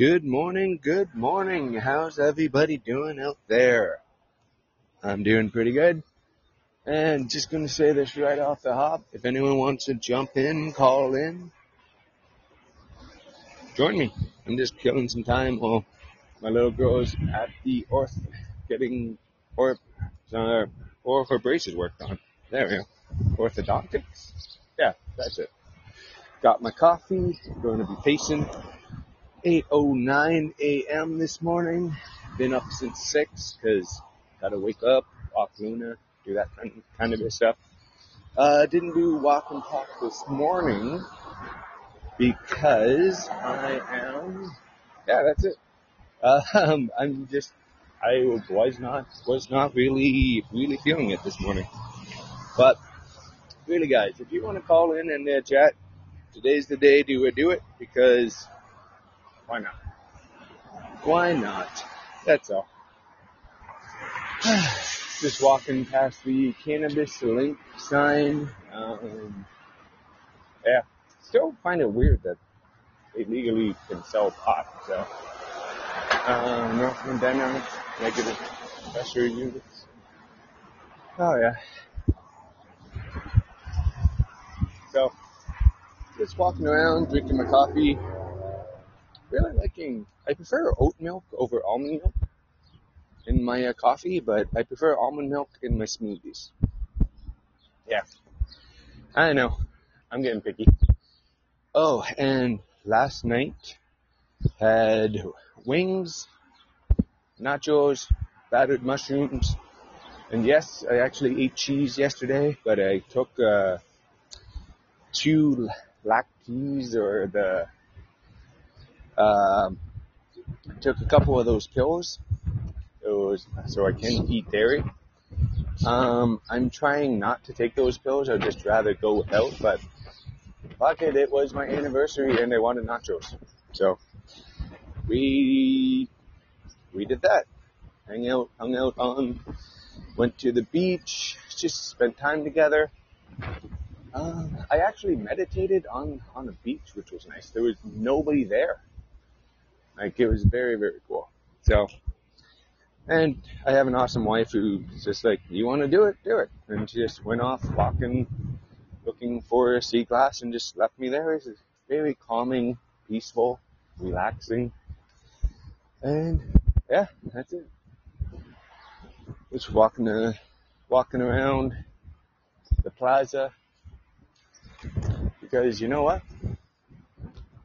Good morning, good morning. How's everybody doing out there? I'm doing pretty good. And just gonna say this right off the hop. If anyone wants to jump in, call in, join me. I'm just killing some time while my little girl is at the orth getting or uh, or her braces worked on. There we go. Orthodontics? Yeah, that's it. Got my coffee, going to be pacing 8:09 a.m. this morning. Been up since six because gotta wake up, walk Luna, do that kind of, stuff. Uh, didn't do walk and talk this morning because I am. Yeah, that's it. Um, I'm just. I was not was not really really feeling it this morning, but really, guys, if you want to call in and uh, chat, today's the day to do it because why not? Why not? That's all. Just walking past the cannabis link sign. Um, yeah, still find it weird that they legally can sell pot. So, um, Northman Dynamics, negative pressure units. Oh yeah. So, just walking around, drinking my coffee, really liking. I prefer oat milk over almond milk in my uh, coffee, but I prefer almond milk in my smoothies. Yeah, I know. I'm getting picky. Oh, and last night had wings, nachos, battered mushrooms, and yes, I actually ate cheese yesterday, but I took uh, two lactase or the um, took a couple of those pills, those so I can eat dairy. Um, I'm trying not to take those pills. I'd just rather go without. But fuck it, it was my anniversary and they wanted nachos, so we we did that. Hang out, hung out on, went to the beach, just spent time together. Um, I actually meditated on on the beach, which was nice. There was nobody there. Like it was very, very cool. So, and I have an awesome wife who's just like, you want to do it, do it. And she just went off walking, looking for a sea glass and just left me there. It's very calming, peaceful, relaxing. And yeah, that's it. Just walking, uh, walking around the plaza because you know what?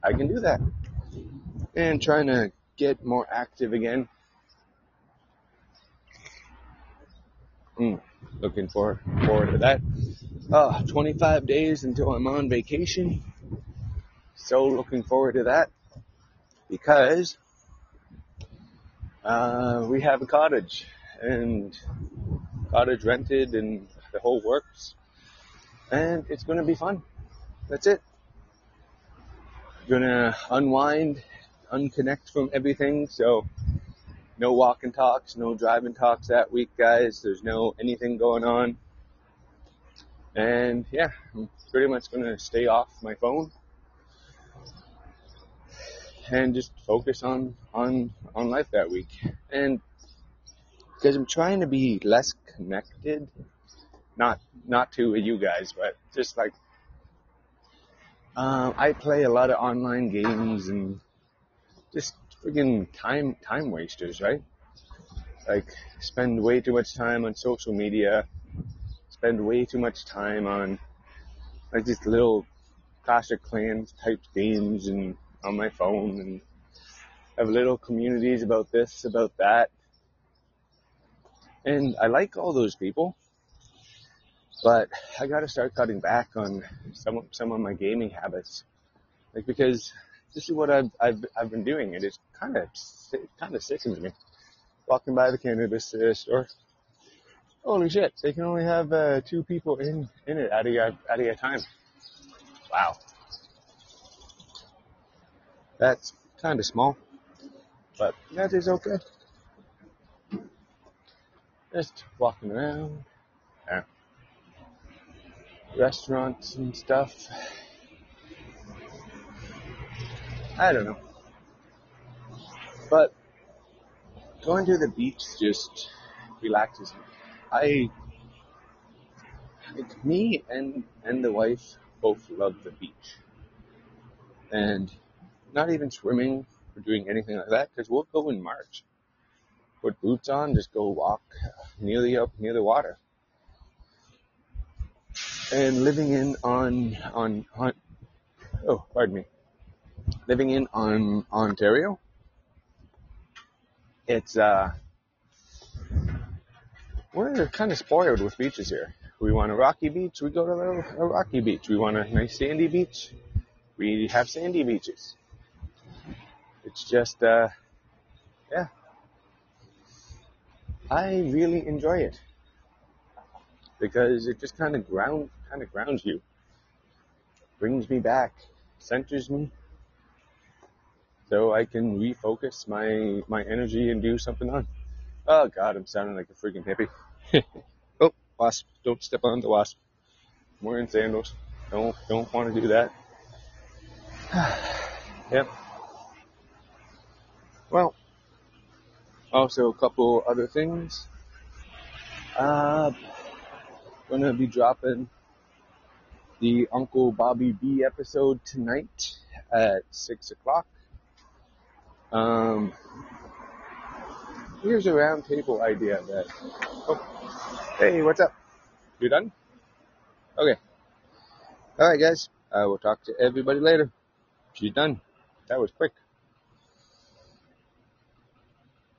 I can do that and trying to get more active again. Mm, looking for, forward to that. Oh, 25 days until I'm on vacation. So looking forward to that because uh, we have a cottage and cottage rented and the whole works and it's going to be fun. That's it. Gonna unwind unconnect from everything. So no walking talks, no driving talks that week, guys. There's no anything going on. And yeah, I'm pretty much gonna stay off my phone and just focus on on on life that week. And because I'm trying to be less connected, not not to you guys, but just like um, I play a lot of online games and just friggin' time time wasters, right? Like spend way too much time on social media, spend way too much time on like just little Clash of Clans type games and on my phone and have little communities about this, about that. And I like all those people, but I gotta start cutting back on some some of my gaming habits. Like because this is what I've I've I've been doing, and it's kind of kind of sickens me. Walking by the cannabis store, holy shit! They can only have uh, two people in in it at a at a time. Wow, that's kind of small, but that is okay. Just walking around, yeah. restaurants and stuff. I don't know. But going to the beach just relaxes me. I, like me and, and the wife both love the beach. And not even swimming or doing anything like that because we'll go in March. Put boots on, just go walk near the up near the water. And living in on on, on oh pardon me, living in on Ontario, it's uh we're kind of spoiled with beaches here. We want a rocky beach, we go to a, rocky beach. We want a nice sandy beach, we have sandy beaches. It's just, uh, yeah. I really enjoy it because it just kind of ground, kind of grounds you, brings me back, centers me, so I can refocus my my energy and do something on. Oh God, I'm sounding like a freaking hippie. oh, wasp! Don't step on the wasp. I'm wearing sandals. Don't don't want to do that. yep. Well, also a couple other things. Uh, gonna be dropping the Uncle Bobby B episode tonight at six o'clock. Um, here's a roundtable idea that. Oh, hey, what's up? You done? Okay. All right, guys. I will talk to everybody later. She's done. That was quick.